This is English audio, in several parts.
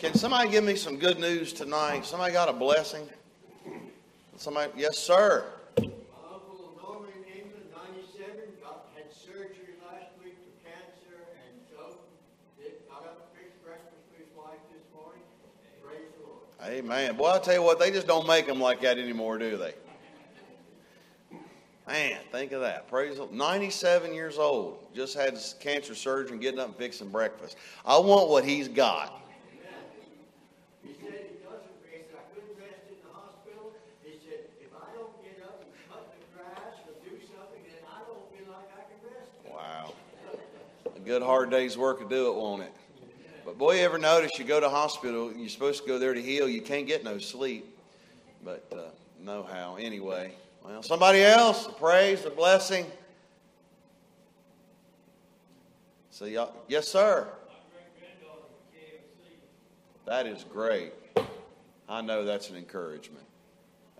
Can somebody give me some good news tonight? Somebody got a blessing? Somebody, yes, sir. My uncle Norman in England, 97, got, had surgery last week for cancer, and got breakfast for his wife this morning. Praise the Lord. Amen. Boy, I tell you what, they just don't make them like that anymore, do they? Man, think of that. Praise the 97 years old, just had cancer surgery and getting up and fixing breakfast. I want what he's got. He said he doesn't, he said, I couldn't rest in the hospital. He said, if I don't get up and cut the grass or do something, then I don't feel like I can rest. Wow. A good hard day's work to do it, won't it? But boy, you ever notice you go to hospital, you're supposed to go there to heal, you can't get no sleep. But uh, no how. Anyway, well, somebody else, the praise, the blessing. So, y'all, yes, sir. That is great. I know that's an encouragement.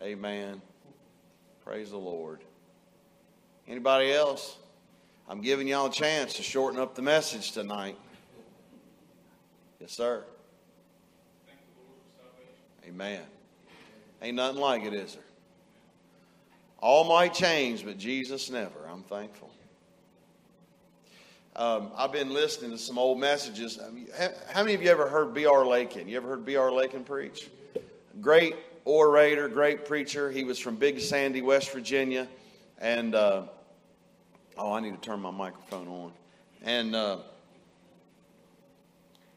Amen. Praise the Lord. Anybody else? I'm giving y'all a chance to shorten up the message tonight. Yes, sir. Amen. Ain't nothing like it, is there? All might change, but Jesus never. I'm thankful. Um, I've been listening to some old messages. How many of you ever heard B.R. Lakin? You ever heard B.R. Lakin preach? Great orator, great preacher. He was from Big Sandy, West Virginia. And, uh, oh, I need to turn my microphone on. And uh,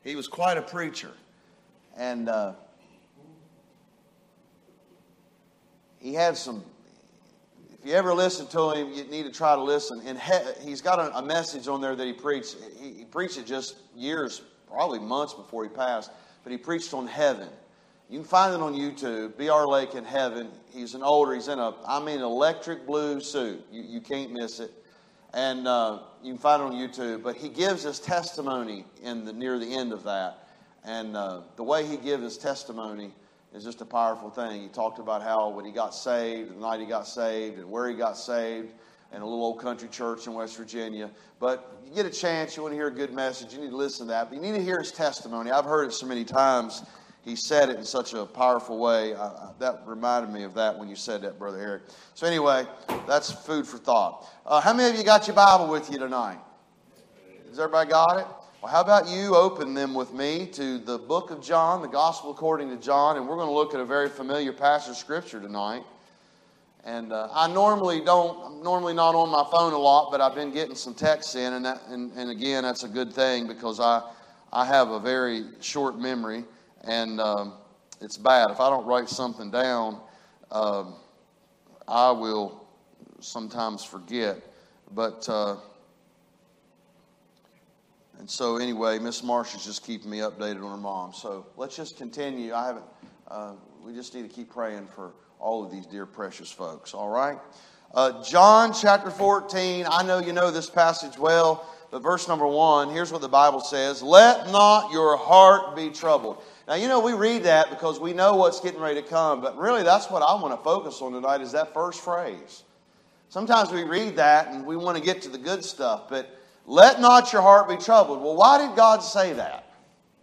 he was quite a preacher. And uh, he had some if you ever listen to him, you need to try to listen. And he, he's got a, a, message on there that he preached. He, he, preached it just years, probably months before he passed, but he preached on heaven. You can find it on YouTube, B.R. Lakin Heaven. He's an older, he's in a, I mean, electric blue suit. You, you can't miss it. And uh, you can find it on YouTube. But he gives his testimony in the, near the end of that. And uh, the way he gives his testimony, is just a powerful thing. He talked about how when he got saved, the night he got saved, and where he got saved, in a little old country church in West Virginia. But you get a chance, you want to hear a good message, you need to listen to that. But you need to hear his testimony. I've heard it so many times. He said it in such a powerful way. I, that reminded me of that when you said that, Brother Eric. So, anyway, that's food for thought. Uh, how many of you got your Bible with you tonight? Has everybody got it? Well, how about you open them with me to the book of John, the Gospel according to John, and we're going to look at a very familiar passage of Scripture tonight. And uh, I normally don't, I'm normally not on my phone a lot, but I've been getting some texts in, and, that, and, and again, that's a good thing because I, I have a very short memory, and um, it's bad. If I don't write something down, um, I will sometimes forget. But uh, and so, anyway, Miss Marsh is just keeping me updated on her mom. So let's just continue. I haven't. Uh, we just need to keep praying for all of these dear precious folks. All right. Uh, John chapter 14. I know you know this passage well, but verse number one. Here's what the Bible says: "Let not your heart be troubled." Now you know we read that because we know what's getting ready to come, but really that's what I want to focus on tonight is that first phrase. Sometimes we read that and we want to get to the good stuff, but let not your heart be troubled. Well, why did God say that?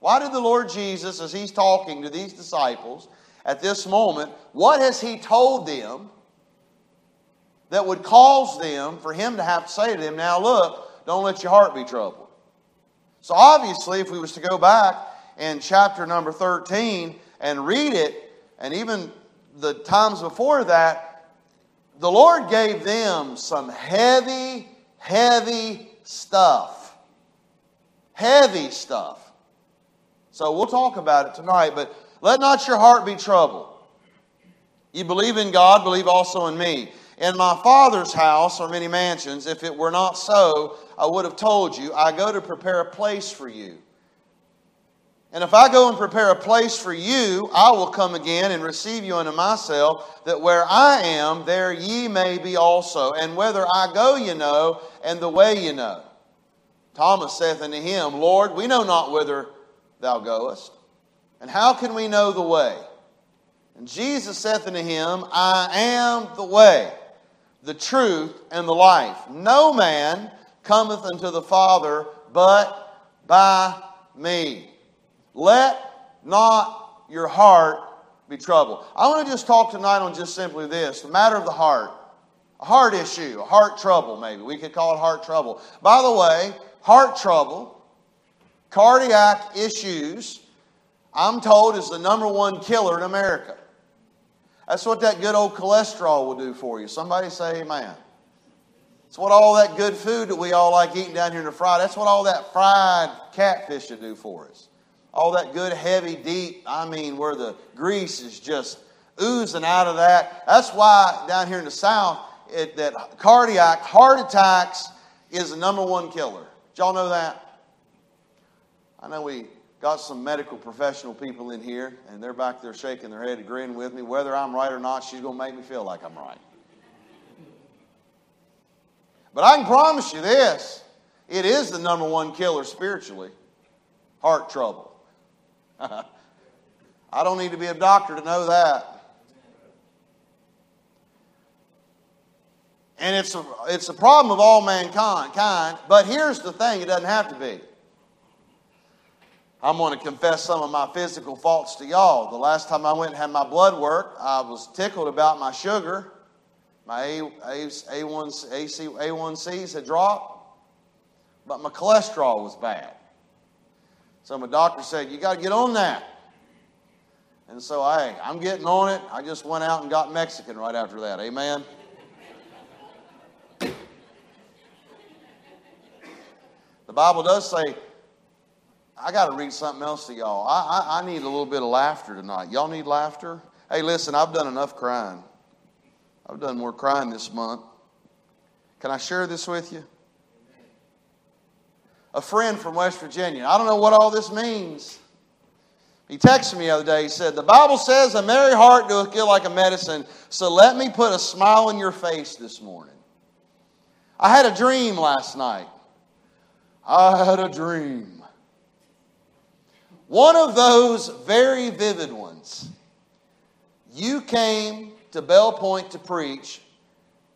Why did the Lord Jesus, as He's talking to these disciples at this moment, what has He told them that would cause them, for Him to have to say to them, now look, don't let your heart be troubled? So obviously, if we was to go back in chapter number 13 and read it, and even the times before that, the Lord gave them some heavy, heavy stuff. Heavy stuff. So we'll talk about it tonight, but let not your heart be troubled. You believe in God, believe also in me. In my Father's house are many mansions. If it were not so, I would have told you, I go to prepare a place for you. And if I go and prepare a place for you, I will come again and receive you unto myself, that where I am, there ye may be also. And whither I go, you know, and the way you know. Thomas saith unto him, Lord, we know not whither thou goest, and how can we know the way? And Jesus saith unto him, I am the way, the truth, and the life. No man cometh unto the Father but by me. Let not your heart be troubled. I want to just talk tonight on just simply this the matter of the heart. A heart issue, a heart trouble, maybe. We could call it heart trouble. By the way, heart trouble, cardiac issues, I'm told is the number one killer in America. That's what that good old cholesterol will do for you. Somebody say amen. It's what all that good food that we all like eating down here in the fry, that's what all that fried catfish should do for us. All that good, heavy, deep, I mean, where the grease is just oozing out of that. That's why down here in the South, it, that cardiac, heart attacks is the number one killer. Did y'all know that? I know we got some medical professional people in here, and they're back there shaking their head, agreeing with me. Whether I'm right or not, she's going to make me feel like I'm right. But I can promise you this it is the number one killer spiritually heart trouble. I don't need to be a doctor to know that. And it's a, it's a problem of all mankind, kind, but here's the thing it doesn't have to be. I'm going to confess some of my physical faults to y'all. The last time I went and had my blood work, I was tickled about my sugar. My A, A, A1, AC, A1Cs had dropped, but my cholesterol was bad. So my doctor said, You got to get on that. And so I, I'm getting on it. I just went out and got Mexican right after that. Amen. The Bible does say, I got to read something else to y'all. I, I, I need a little bit of laughter tonight. Y'all need laughter? Hey, listen, I've done enough crying. I've done more crying this month. Can I share this with you? A friend from West Virginia. I don't know what all this means. He texted me the other day. He said, The Bible says a merry heart doeth good like a medicine, so let me put a smile on your face this morning. I had a dream last night. I had a dream. One of those very vivid ones. You came to Bell Point to preach,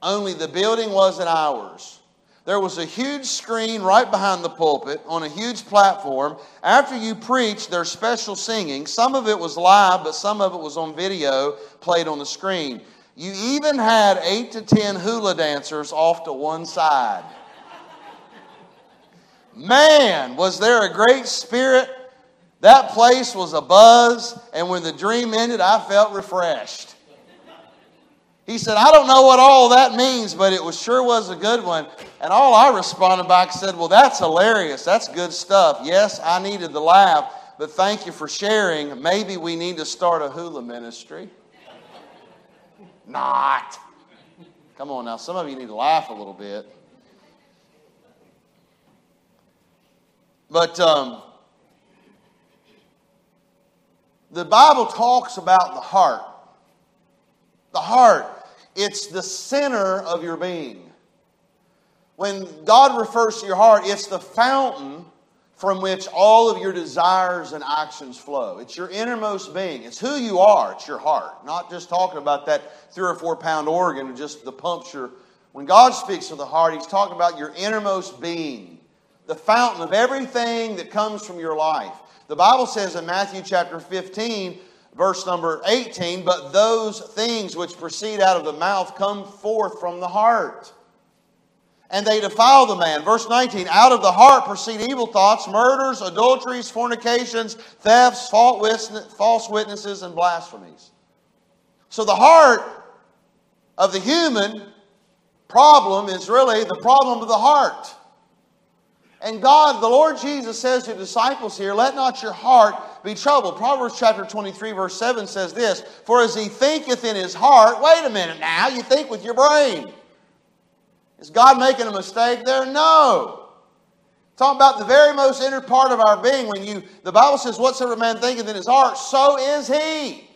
only the building wasn't ours. There was a huge screen right behind the pulpit on a huge platform. After you preached, there's special singing. Some of it was live, but some of it was on video played on the screen. You even had eight to ten hula dancers off to one side. Man, was there a great spirit? That place was a buzz, and when the dream ended, I felt refreshed. He said, I don't know what all that means, but it was sure was a good one. And all I responded back said, Well, that's hilarious. That's good stuff. Yes, I needed the laugh, but thank you for sharing. Maybe we need to start a hula ministry. Not. Come on now, some of you need to laugh a little bit. But um, the Bible talks about the heart. The heart. It's the center of your being. When God refers to your heart, it's the fountain from which all of your desires and actions flow. It's your innermost being. It's who you are. It's your heart. Not just talking about that three or four pound organ and just the puncture. When God speaks of the heart, He's talking about your innermost being, the fountain of everything that comes from your life. The Bible says in Matthew chapter 15, verse number 18, but those things which proceed out of the mouth come forth from the heart. And they defile the man. Verse 19, out of the heart proceed evil thoughts, murders, adulteries, fornications, thefts, false witnesses, and blasphemies. So the heart of the human problem is really the problem of the heart. And God, the Lord Jesus says to disciples here, let not your heart be troubled. Proverbs chapter 23, verse 7 says this For as he thinketh in his heart, wait a minute now, you think with your brain. Is God making a mistake there? No. Talking about the very most inner part of our being. When you, the Bible says, whatsoever man thinketh in his heart, so is he.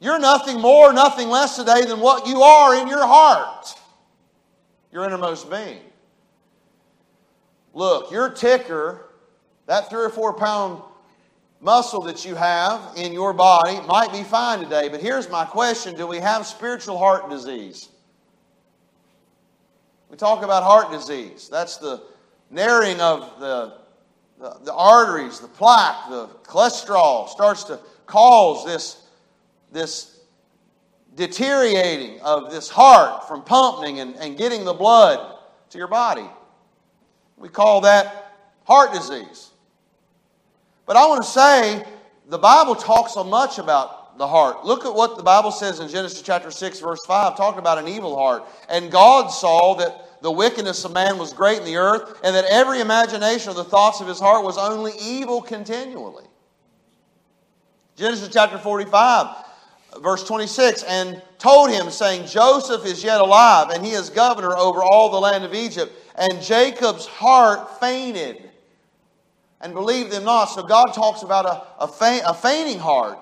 You're nothing more, nothing less today than what you are in your heart, your innermost being. Look, your ticker, that three or four pound muscle that you have in your body might be fine today, but here's my question Do we have spiritual heart disease? We talk about heart disease. That's the narrowing of the, the, the arteries, the plaque, the Cholesterol starts to cause this, this deteriorating of this heart from pumping and, and getting the blood to your body. We call that heart disease. But I want to say the Bible talks so much about the heart. Look at what the Bible says in Genesis chapter 6, verse 5, talking about an evil heart. And God saw that the wickedness of man was great in the earth, and that every imagination of the thoughts of his heart was only evil continually. Genesis chapter 45, verse 26, and told him, saying, Joseph is yet alive, and he is governor over all the land of Egypt. And Jacob's heart fainted and believe them not. So God talks about a, a, faint, a fainting heart,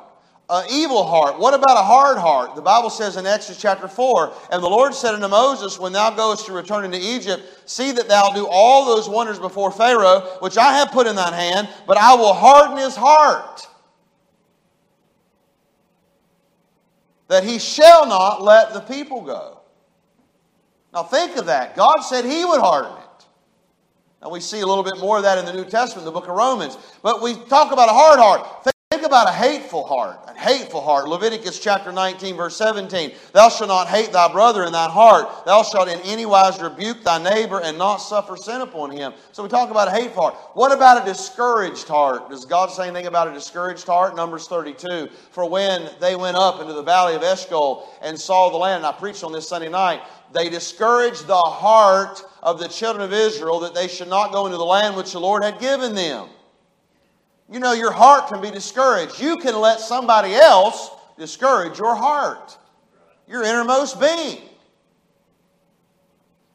an evil heart. What about a hard heart? The Bible says in Exodus chapter 4 And the Lord said unto Moses, When thou goest to return into Egypt, see that thou do all those wonders before Pharaoh, which I have put in thine hand, but I will harden his heart. That he shall not let the people go. Now think of that. God said he would harden it. And we see a little bit more of that in the New Testament, the book of Romans. But we talk about a hard heart. Think about a hateful heart. A hateful heart. Leviticus chapter 19, verse 17. Thou shalt not hate thy brother in thine heart. Thou shalt in any wise rebuke thy neighbor and not suffer sin upon him. So we talk about a hateful heart. What about a discouraged heart? Does God say anything about a discouraged heart? Numbers 32. For when they went up into the valley of Eshcol and saw the land, and I preached on this Sunday night, they discouraged the heart of the children of Israel that they should not go into the land which the Lord had given them. You know, your heart can be discouraged. You can let somebody else discourage your heart, your innermost being.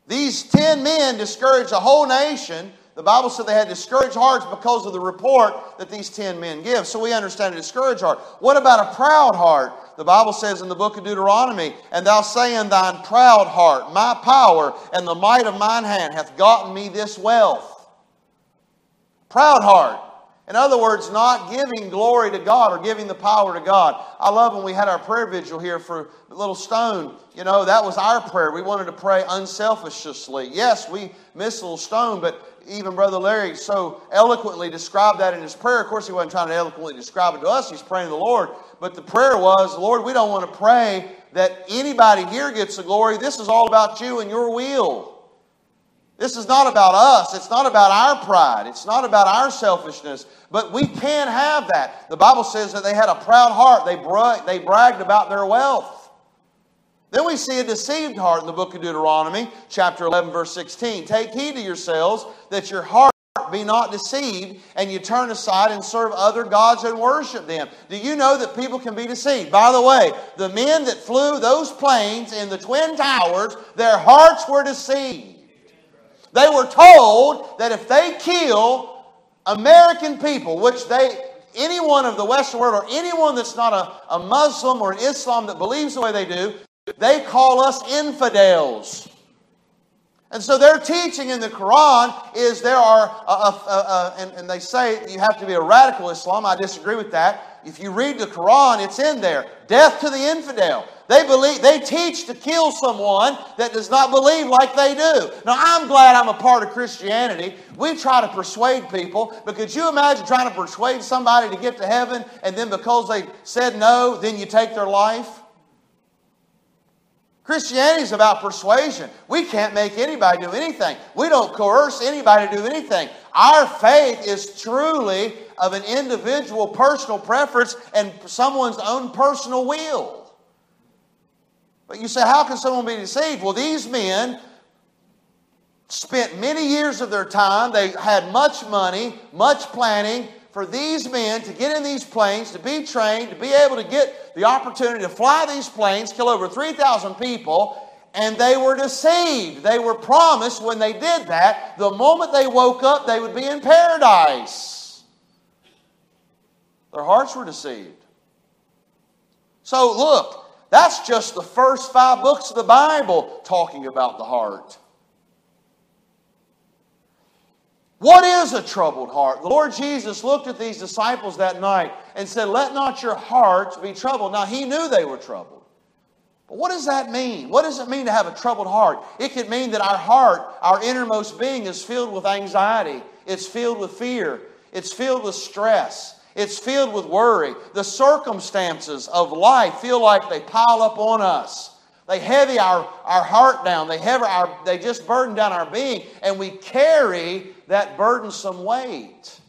These ten men discouraged a whole nation. The Bible said they had discouraged hearts because of the report that these ten men give. So we understand a discouraged heart. What about a proud heart? The Bible says in the book of Deuteronomy, And thou say in thine proud heart, My power and the might of mine hand hath gotten me this wealth. Proud heart. In other words, not giving glory to God or giving the power to God. I love when we had our prayer vigil here for Little Stone. You know, that was our prayer. We wanted to pray unselfishly. Yes, we miss Little Stone, but even Brother Larry so eloquently described that in his prayer. Of course, he wasn't trying to eloquently describe it to us, he's praying to the Lord. But the prayer was, Lord, we don't want to pray that anybody here gets the glory. This is all about you and your will. This is not about us. It's not about our pride. It's not about our selfishness. But we can have that. The Bible says that they had a proud heart. They, bra- they bragged about their wealth. Then we see a deceived heart in the book of Deuteronomy, chapter 11, verse 16. Take heed to yourselves that your heart be not deceived, and you turn aside and serve other gods and worship them. Do you know that people can be deceived? By the way, the men that flew those planes in the Twin Towers, their hearts were deceived. They were told that if they kill American people, which they, anyone of the Western world or anyone that's not a, a Muslim or an Islam that believes the way they do, they call us infidels. And so their teaching in the Quran is there are, uh, uh, uh, and, and, they say you have to be a radical Islam. I disagree with that. If you read the Quran, it's in there. Death to the infidel. They believe they teach to kill someone that does not believe like they do. Now I'm glad I'm a part of Christianity. We try to persuade people, but could you imagine trying to persuade somebody to get to heaven and then because they said no, then you take their life? Christianity is about persuasion. We can't make anybody do anything. We don't coerce anybody to do anything. Our faith is truly of an individual personal preference and someone's own personal will. But you say, how can someone be deceived? Well, these men spent many years of their time, they had much money, much planning for these men to get in these planes, to be trained, to be able to get the opportunity to fly these planes, kill over 3,000 people, and they were deceived. They were promised when they did that, the moment they woke up, they would be in paradise. Their hearts were deceived. So, look, that's just the first five books of the Bible talking about the heart. What is a troubled heart? The Lord Jesus looked at these disciples that night and said, Let not your hearts be troubled. Now, he knew they were troubled. But what does that mean? What does it mean to have a troubled heart? It could mean that our heart, our innermost being, is filled with anxiety, it's filled with fear, it's filled with stress, It's filled with worry. The circumstances of life feel like they pile up on us. They heavy our, our heart down. They, heavy our, they just burden down our being, and we carry that burdensome weight.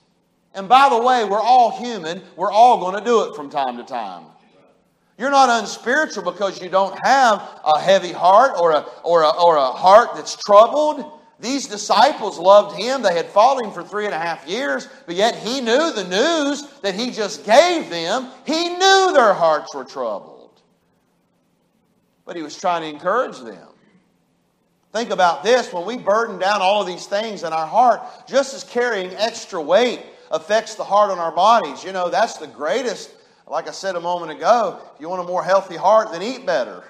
And by the way, we're all human. We're all going to do it from time to time. You're not unspiritual because you don't have a heavy heart or a, or a, or a heart that's troubled. These disciples loved him. They had followed him for three and a half years, but yet he knew the news that he just gave them. He knew their hearts were troubled. But he was trying to encourage them. Think about this when we burden down all of these things in our heart, just as carrying extra weight affects the heart on our bodies, you know, that's the greatest like I said a moment ago, if you want a more healthy heart, then eat better.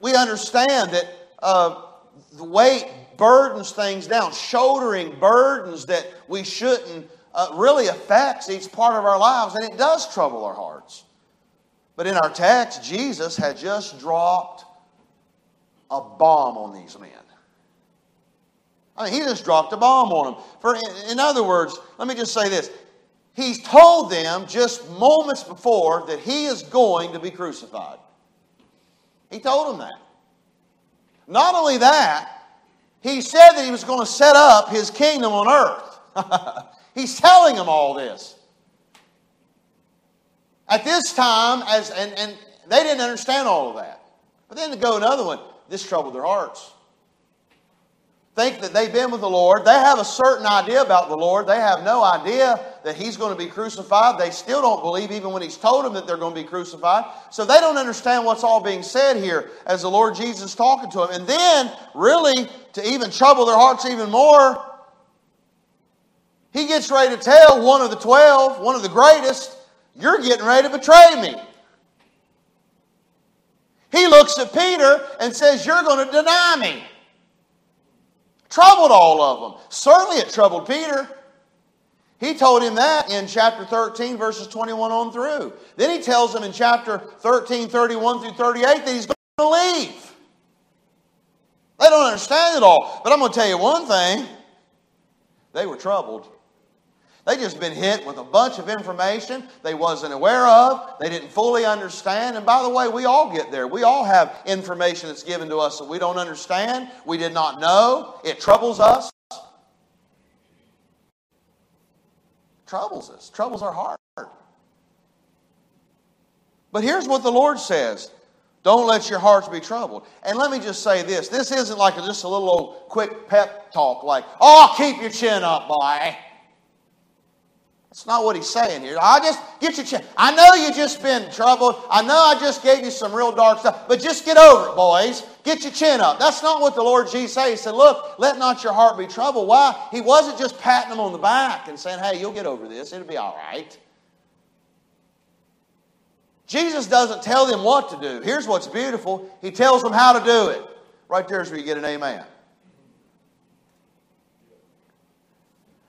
We understand that uh, the weight burdens things down. Shouldering burdens that we shouldn't uh, really affects each part of our lives, and it does trouble our hearts. But in our text, Jesus had just dropped a bomb on these men. I mean, he just dropped a bomb on them. For, in, other words, let me just say this He's told them just moments before that he is going to be crucified. He told them that. Not only that, he said that he was going to set up his kingdom on earth. He's telling them all this. At this time, as and, and they didn't understand all of that. But then to go another one, this troubled their hearts think that they've been with the Lord. They have a certain idea about the Lord. They have no idea that He's going to be crucified. They still don't believe, even when He's told them that they're going to be crucified. So they don't understand what's all being said here as the Lord Jesus talking to them. And then, really, to even trouble their hearts even more, He gets ready to tell one of the twelve, one of the greatest, You're getting ready to betray me. He looks at Peter and says, You're going to deny me. Troubled all of them. Certainly it troubled Peter. He told him that in chapter 13, verses 21 on through. Then he tells him in chapter 13, 31 through 38 that he's going to leave. They don't understand it all. But I'm going to tell you one thing they were troubled. They just been hit with a bunch of information they wasn't aware of, they didn't fully understand. And by the way, we all get there. We all have information that's given to us that we don't understand, we did not know. It troubles us. Troubles us, troubles our heart. But here's what the Lord says. Don't let your hearts be troubled. And let me just say this. This isn't like just a little old quick pep talk like, oh, keep your chin up, boy. That's not what he's saying here. I just get your chin. I know you just been troubled. I know I just gave you some real dark stuff, but just get over it, boys. Get your chin up. That's not what the Lord Jesus said. He said, Look, let not your heart be troubled. Why? He wasn't just patting them on the back and saying, Hey, you'll get over this. It'll be all right. Jesus doesn't tell them what to do. Here's what's beautiful He tells them how to do it. Right there is where you get an amen.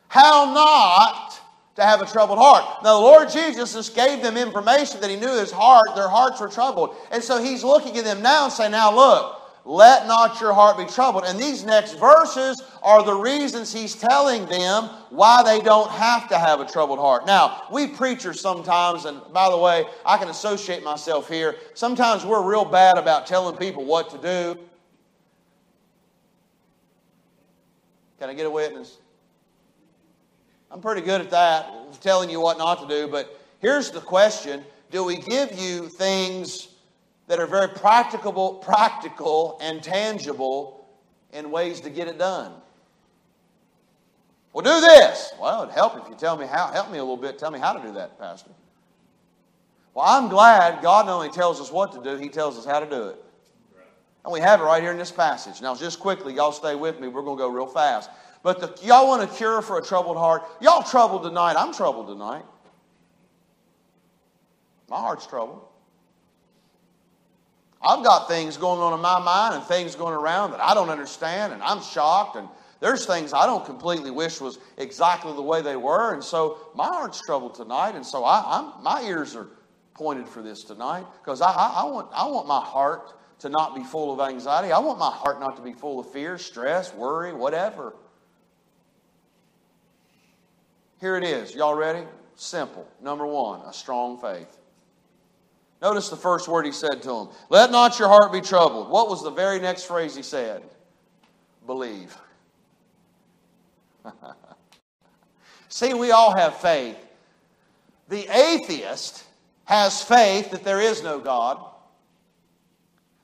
How not to have a troubled heart. Now, the Lord Jesus just gave them information that He knew His heart, their hearts were troubled. And so He's looking at them now and saying, Now look, let not your heart be troubled. And these next verses are the reasons He's telling them why they don't have to have a troubled heart. Now, we preachers sometimes, and by the way, I can associate myself here, sometimes we're real bad about telling people what to do. Can I get a witness? I'm pretty good at that, telling you what not to do. But here's the question Do we give you things that are very practicable, practical and tangible in ways to get it done? Well, do this. Well, it'd help if you tell me how. Help me a little bit. Tell me how to do that, Pastor. Well, I'm glad God not only tells us what to do, He tells us how to do it. And we have it right here in this passage. Now, just quickly, y'all stay with me. We're going to go real fast. But the, y'all want a cure for a troubled heart? Y'all troubled tonight. I'm troubled tonight. My heart's troubled. I've got things going on in my mind and things going around that I don't understand, and I'm shocked. And there's things I don't completely wish was exactly the way they were, and so my heart's troubled tonight. And so I, am my ears are pointed for this tonight because I, I, I, want I want my heart to not be full of anxiety. I want my heart not to be full of fear, stress, worry, whatever. Here it is. Y'all ready? Simple. Number one, a strong faith. Notice the first word he said to him Let not your heart be troubled. What was the very next phrase he said? Believe. See, we all have faith. The atheist has faith that there is no God.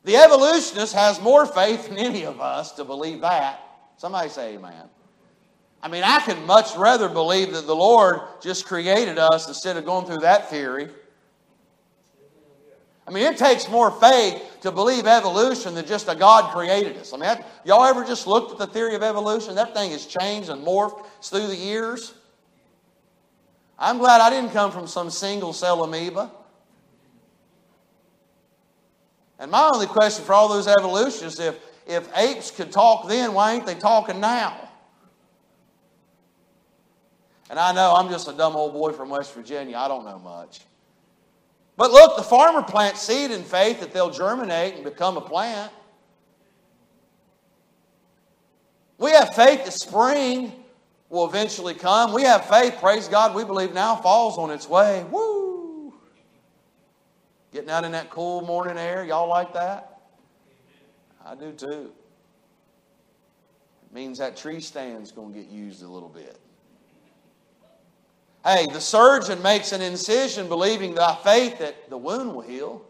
The evolutionist has more faith than any of us to believe that. Somebody say amen. I mean, I can much rather believe that the Lord just created us instead of going through that theory. I mean, it takes more faith to believe evolution than just a God created us. I mean, that, y'all ever just looked at the theory of evolution? That thing has changed and morphed through the years. I'm glad I didn't come from some single cell amoeba. And my only question for all those evolutionists if, if apes could talk then, why ain't they talking now? And I know I'm just a dumb old boy from West Virginia. I don't know much. But look, the farmer plants seed in faith that they'll germinate and become a plant. We have faith that spring will eventually come. We have faith, praise God, we believe now fall's on its way. Woo! Getting out in that cool morning air, y'all like that? I do too. It means that tree stand's going to get used a little bit. Hey, the surgeon makes an incision believing by faith that the wound will heal.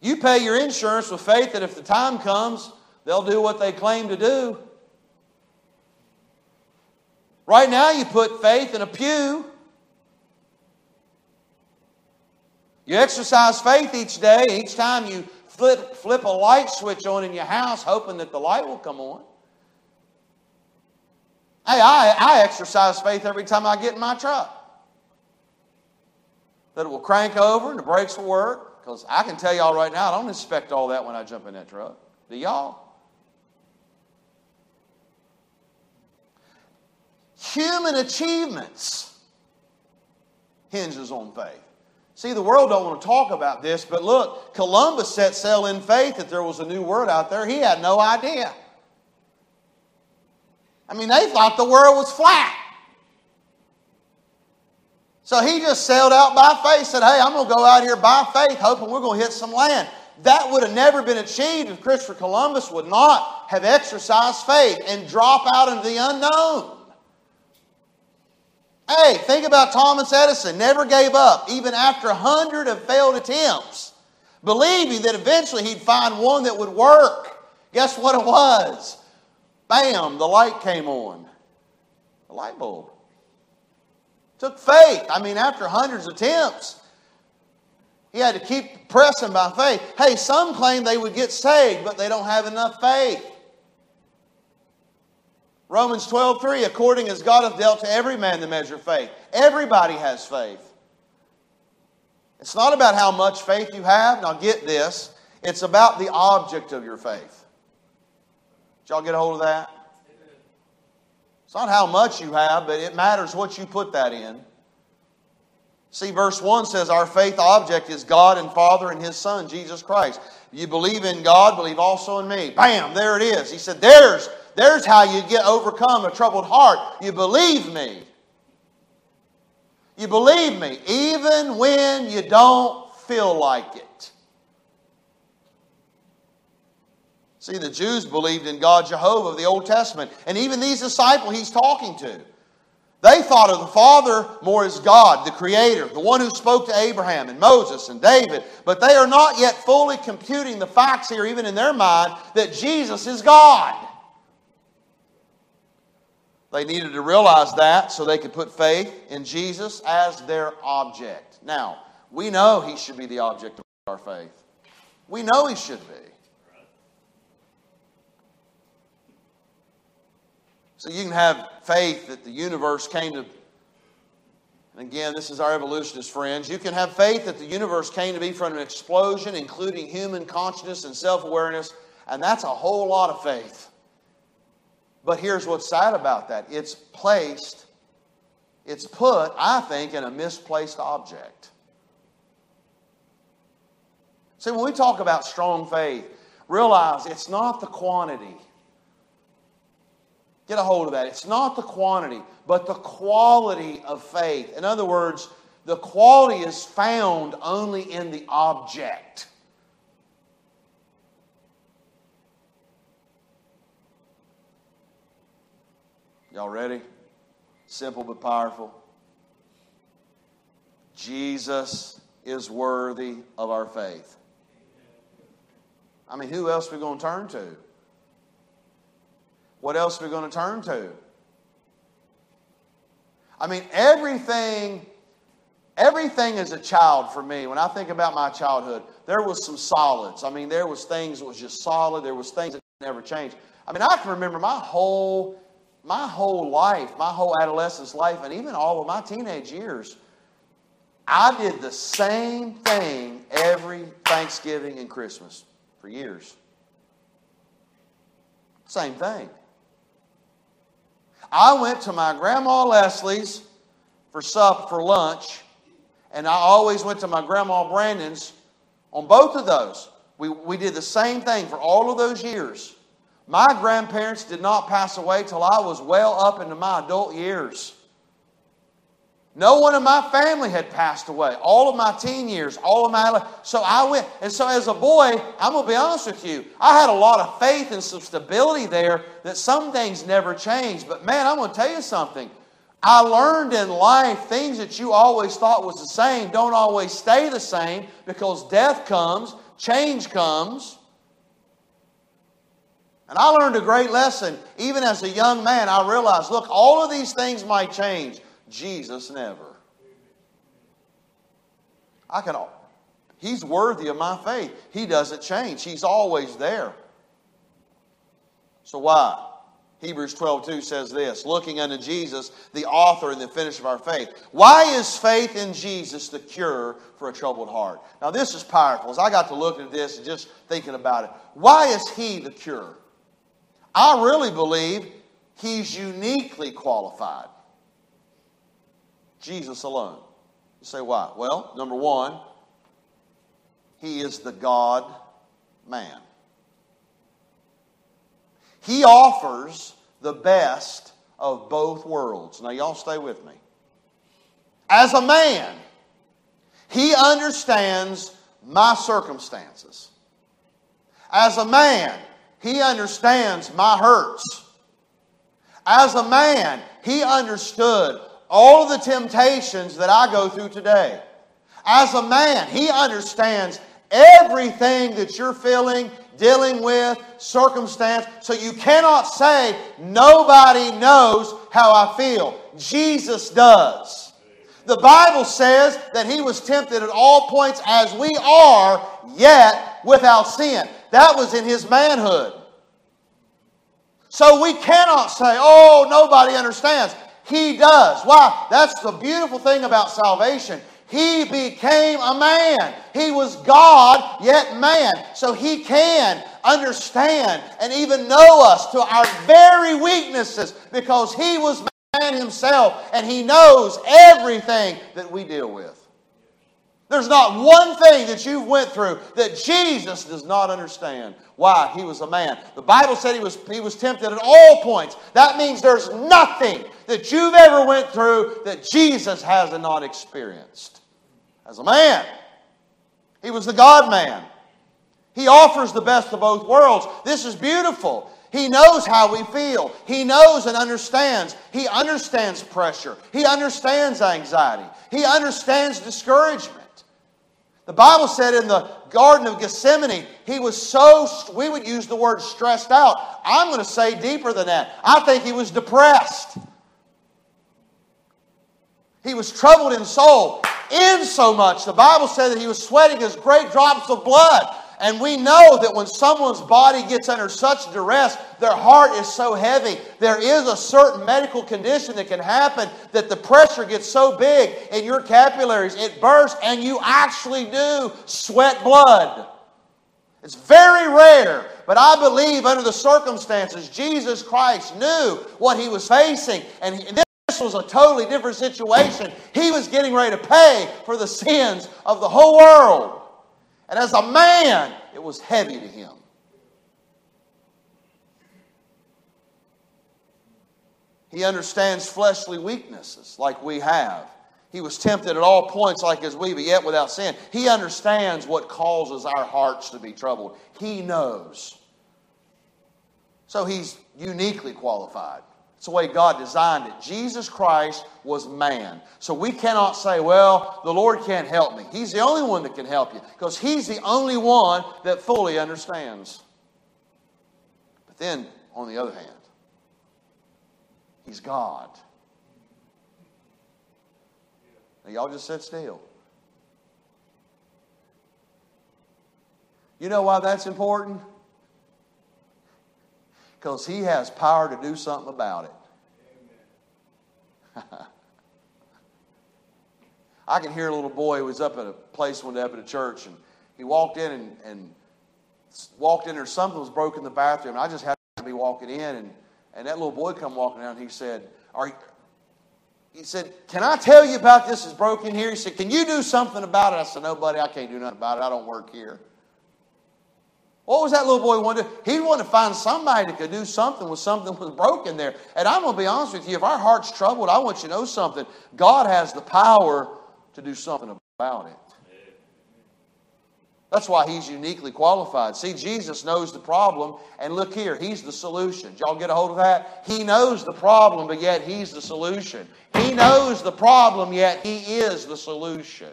You pay your insurance with faith that if the time comes, they'll do what they claim to do. Right now, you put faith in a pew. You exercise faith each day. Each time you flip, flip a light switch on in your house, hoping that the light will come on. Hey, I, I exercise faith every time I get in my truck. That it will crank over and the brakes will work. Because I can tell y'all right now, I don't inspect all that when I jump in that truck. Do y'all? Human achievements hinges on faith. See, the world don't want to talk about this, but look, Columbus set sail in faith that there was a new world out there. He had no idea. I mean, they thought the world was flat. So he just sailed out by faith, said, Hey, I'm going to go out here by faith, hoping we're going to hit some land. That would have never been achieved if Christopher Columbus would not have exercised faith and drop out into the unknown. Hey, think about Thomas Edison. Never gave up, even after a hundred of failed attempts, believing that eventually he'd find one that would work. Guess what it was? Bam, the light came on. The light bulb. Took faith. I mean, after hundreds of attempts, he had to keep pressing by faith. Hey, some claim they would get saved, but they don't have enough faith. Romans 12, 3, according as God hath dealt to every man the measure of faith. Everybody has faith. It's not about how much faith you have. Now get this. It's about the object of your faith. Did y'all get a hold of that? It's not how much you have, but it matters what you put that in. See, verse 1 says, Our faith object is God and Father and His Son, Jesus Christ. You believe in God, believe also in me. Bam, there it is. He said, There's, there's how you get overcome a troubled heart. You believe me. You believe me, even when you don't feel like it. See, the Jews believed in God Jehovah of the Old Testament. And even these disciples he's talking to, they thought of the Father more as God, the Creator, the one who spoke to Abraham and Moses and David. But they are not yet fully computing the facts here, even in their mind, that Jesus is God. They needed to realize that so they could put faith in Jesus as their object. Now, we know he should be the object of our faith. We know he should be. So you can have faith that the universe came to, and again, this is our evolutionist friends. You can have faith that the universe came to be from an explosion, including human consciousness and self awareness, and that's a whole lot of faith. But here's what's sad about that it's placed, it's put, I think, in a misplaced object. See, when we talk about strong faith, realize it's not the quantity. Get a hold of that. It's not the quantity, but the quality of faith. In other words, the quality is found only in the object. Y'all ready? Simple but powerful. Jesus is worthy of our faith. I mean, who else are we going to turn to? What else are we going to turn to? I mean, everything, everything as a child for me, when I think about my childhood, there was some solids. I mean, there was things that was just solid. There was things that never changed. I mean, I can remember my whole, my whole life, my whole adolescence life, and even all of my teenage years I did the same thing every Thanksgiving and Christmas for years. Same thing. I went to my grandma Leslie's for sup for lunch, and I always went to my grandma Brandon's on both of those. We, we did the same thing for all of those years. My grandparents did not pass away till I was well up into my adult years. No one in my family had passed away. All of my teen years, all of my life. So I went, and so as a boy, I'm going to be honest with you, I had a lot of faith and some stability there that some things never changed. But man, I'm going to tell you something. I learned in life things that you always thought was the same don't always stay the same because death comes, change comes. And I learned a great lesson. Even as a young man, I realized look, all of these things might change. Jesus never. I can He's worthy of my faith. He doesn't change. He's always there. So why? Hebrews 12, 2 says this looking unto Jesus, the author and the finisher of our faith. Why is faith in Jesus the cure for a troubled heart? Now, this is powerful. As I got to look at this and just thinking about it, why is he the cure? I really believe he's uniquely qualified. Jesus alone. You say, why? Well, number one, he is the God man. He offers the best of both worlds. Now, y'all stay with me. As a man, he understands my circumstances. As a man, he understands my hurts. As a man, he understood all the temptations that I go through today. As a man, he understands everything that you're feeling, dealing with, circumstance. So you cannot say, nobody knows how I feel. Jesus does. The Bible says that he was tempted at all points as we are, yet without sin. That was in his manhood. So we cannot say, oh, nobody understands. He does. Why? That's the beautiful thing about salvation. He became a man. He was God, yet man. So he can understand and even know us to our very weaknesses because he was man himself and he knows everything that we deal with. There's not one thing that you've went through that Jesus does not understand. Why? He was a man. The Bible said he was, he was tempted at all points. That means there's nothing that you've ever went through that Jesus has not experienced. As a man, he was the God man. He offers the best of both worlds. This is beautiful. He knows how we feel. He knows and understands. He understands pressure. He understands anxiety. He understands discouragement. The Bible said in the Garden of Gethsemane, he was so, we would use the word stressed out. I'm going to say deeper than that. I think he was depressed. He was troubled in soul, in so much. The Bible said that he was sweating his great drops of blood. And we know that when someone's body gets under such duress, their heart is so heavy. There is a certain medical condition that can happen that the pressure gets so big in your capillaries, it bursts, and you actually do sweat blood. It's very rare, but I believe under the circumstances, Jesus Christ knew what he was facing. And this was a totally different situation. He was getting ready to pay for the sins of the whole world. And as a man, it was heavy to him. He understands fleshly weaknesses like we have. He was tempted at all points like as we, but yet without sin. He understands what causes our hearts to be troubled. He knows. So he's uniquely qualified. It's the way God designed it. Jesus Christ was man. So we cannot say, well, the Lord can't help me. He's the only one that can help you because He's the only one that fully understands. But then, on the other hand, He's God. Now, y'all just sit still. You know why that's important? Because he has power to do something about it. I can hear a little boy who was up at a place one day up at a church, and he walked in and, and walked in there. Something was broken in the bathroom, and I just happened to be walking in, and, and that little boy come walking out, and he said, "Are he said, Can I tell you about this is broken here? He said, Can you do something about it? I said, No, buddy, I can't do nothing about it. I don't work here. What was that little boy want to do? He wanted to find somebody that could do something when something was broken there. And I'm going to be honest with you, if our heart's troubled, I want you to know something. God has the power to do something about it. That's why he's uniquely qualified. See, Jesus knows the problem, and look here, he's the solution. Y'all get a hold of that? He knows the problem, but yet he's the solution. He knows the problem, yet he is the solution.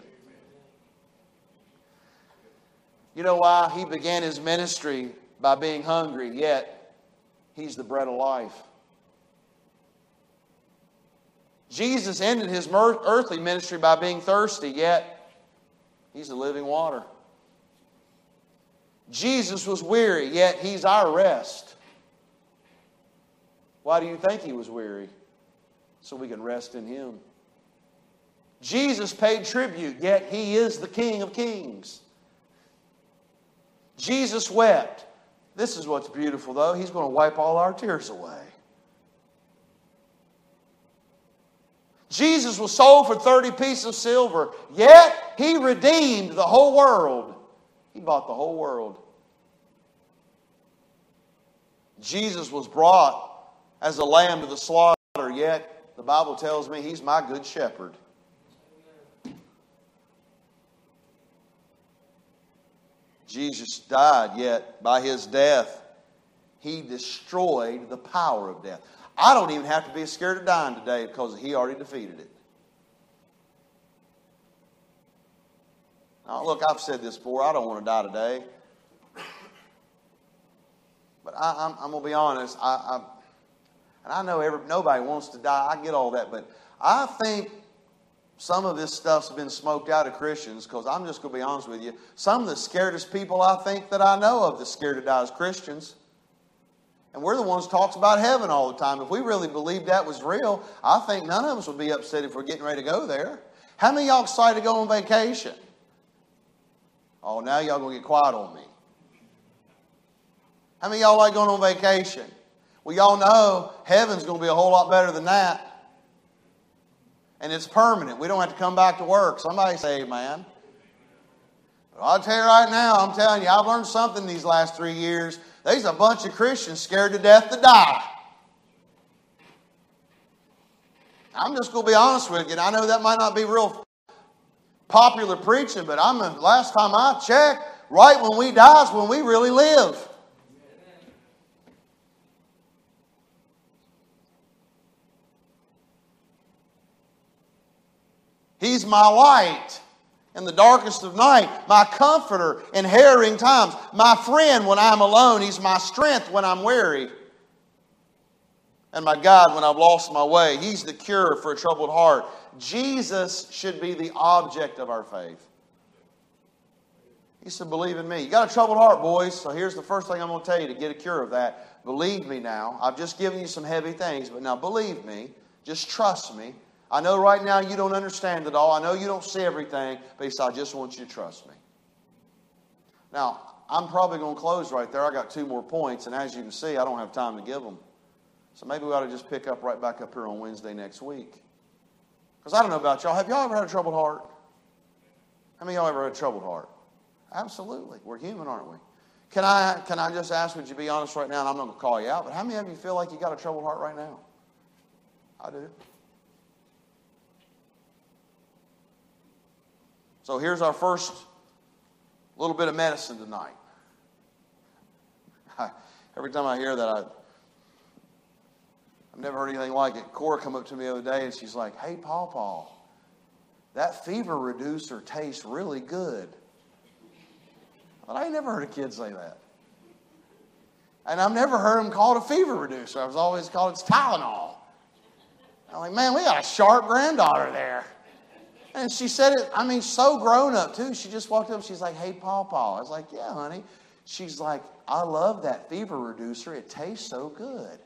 You know why? He began his ministry by being hungry, yet he's the bread of life. Jesus ended his earthly ministry by being thirsty, yet he's the living water. Jesus was weary, yet he's our rest. Why do you think he was weary? So we can rest in him. Jesus paid tribute, yet he is the King of kings. Jesus wept. This is what's beautiful, though. He's going to wipe all our tears away. Jesus was sold for 30 pieces of silver, yet he redeemed the whole world. He bought the whole world. Jesus was brought as a lamb to the slaughter, yet the Bible tells me he's my good shepherd. Jesus died, yet by his death, he destroyed the power of death. I don't even have to be scared of dying today because he already defeated it. Now, look, I've said this before. I don't want to die today. But I, am going to be honest. I, I, and I know every, nobody wants to die. I get all that. But I think some of this stuff's been smoked out of Christians because I'm just going to be honest with you. Some of the scaredest people I think that I know of that scared to die as Christians. And we're the ones talks about heaven all the time. If we really believed that was real, I think none of us would be upset if we're getting ready to go there. How many y'all excited to go on vacation? Oh, now y'all gonna get quiet on me. How many y'all like going on vacation? Well, y'all know heaven's going to be a whole lot better than that. And it's permanent. We don't have to come back to work. Somebody say amen. But I'll tell you right now, I'm telling you, I've learned something these last three years. There's a bunch of Christians scared to death to die. I'm just going to be honest with you. And I know that might not be real popular preaching, but I'm last time I checked, right when we die is when we really live. He's my light in the darkest of night, my comforter in harrowing times, my friend when I'm alone. He's my strength when I'm weary, and my God when I've lost my way. He's the cure for a troubled heart. Jesus should be the object of our faith. He said, Believe in me. You got a troubled heart, boys. So here's the first thing I'm going to tell you to get a cure of that. Believe me now. I've just given you some heavy things, but now believe me. Just trust me. I know right now you don't understand it all. I know you don't see everything, but he said, I just want you to trust me. Now, I'm probably going to close right there. I got two more points, and as you can see, I don't have time to give them. So maybe we ought to just pick up right back up here on Wednesday next week. Because I don't know about y'all. Have y'all ever had a troubled heart? How many of y'all ever had a troubled heart? Absolutely. We're human, aren't we? Can I, can I just ask, would you be honest right now? And I'm not going to call you out, but how many of you feel like you got a troubled heart right now? I do. So here's our first little bit of medicine tonight. I, every time I hear that, I, I've never heard anything like it. Cora come up to me the other day and she's like, "Hey, Paul, Paul, that fever reducer tastes really good." But I ain't never heard a kid say that. And I've never heard them called a fever reducer. I was always called it's Tylenol. I'm like, man, we got a sharp granddaughter there. And she said it, I mean, so grown up too. She just walked up, she's like, hey, Paul, Paul. I was like, yeah, honey. She's like, I love that fever reducer. It tastes so good.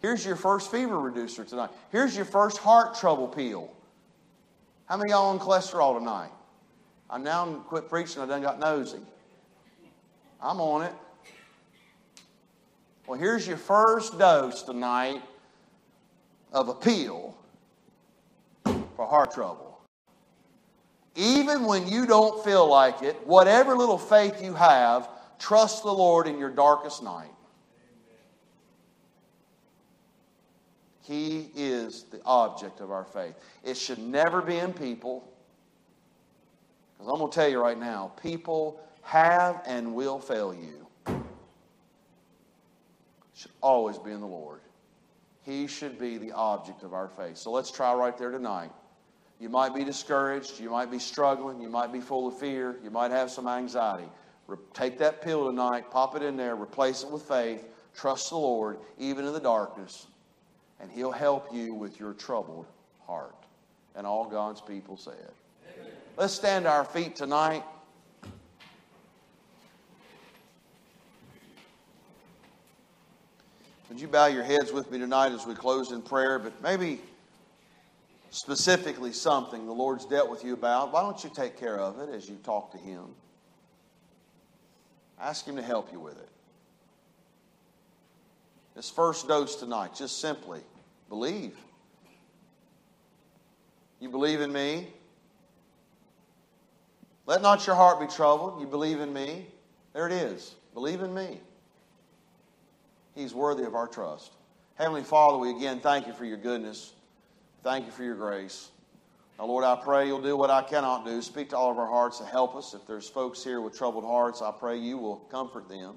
Here's your first fever reducer tonight. Here's your first heart trouble pill. How many y'all on cholesterol tonight? I now quit preaching. I done got nosy. I'm on it. Well, here's your first dose tonight of a pill for heart trouble. Even when you don't feel like it, whatever little faith you have, trust the Lord in your darkest night. He is the object of our faith. It should never be in people. Because I'm going to tell you right now, people have and will fail you. It should always be in the Lord. He should be the object of our faith. So let's try right there tonight. You might be discouraged. You might be struggling. You might be full of fear. You might have some anxiety. Take that pill tonight, pop it in there, replace it with faith. Trust the Lord, even in the darkness, and He'll help you with your troubled heart. And all God's people said. Let's stand to our feet tonight. Would you bow your heads with me tonight as we close in prayer? But maybe specifically something the Lord's dealt with you about. Why don't you take care of it as you talk to Him? Ask Him to help you with it. This first dose tonight, just simply believe. You believe in me? Let not your heart be troubled. You believe in me? There it is. Believe in me. He's worthy of our trust. Heavenly Father, we again thank you for your goodness. Thank you for your grace. Now, Lord, I pray you'll do what I cannot do. Speak to all of our hearts to help us. If there's folks here with troubled hearts, I pray you will comfort them.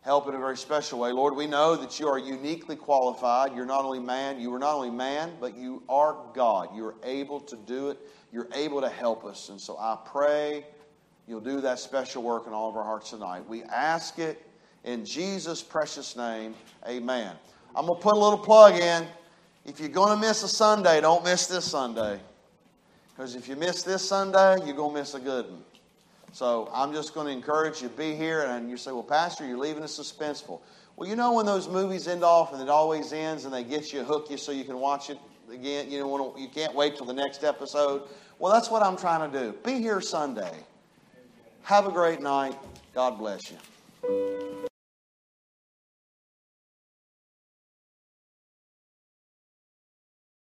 Help in a very special way. Lord, we know that you are uniquely qualified. You're not only man, you are not only man, but you are God. You are able to do it. You're able to help us. And so I pray you'll do that special work in all of our hearts tonight. We ask it in Jesus' precious name. Amen. I'm going to put a little plug in. If you're going to miss a Sunday, don't miss this Sunday. Because if you miss this Sunday, you're going to miss a good one. So I'm just going to encourage you to be here. And you say, well, Pastor, you're leaving us suspenseful. Well, you know when those movies end off and it always ends and they get you, hook you so you can watch it again. You know, you can't wait till the next episode. Well, that's what I'm trying to do. Be here Sunday. Have a great night. God bless you.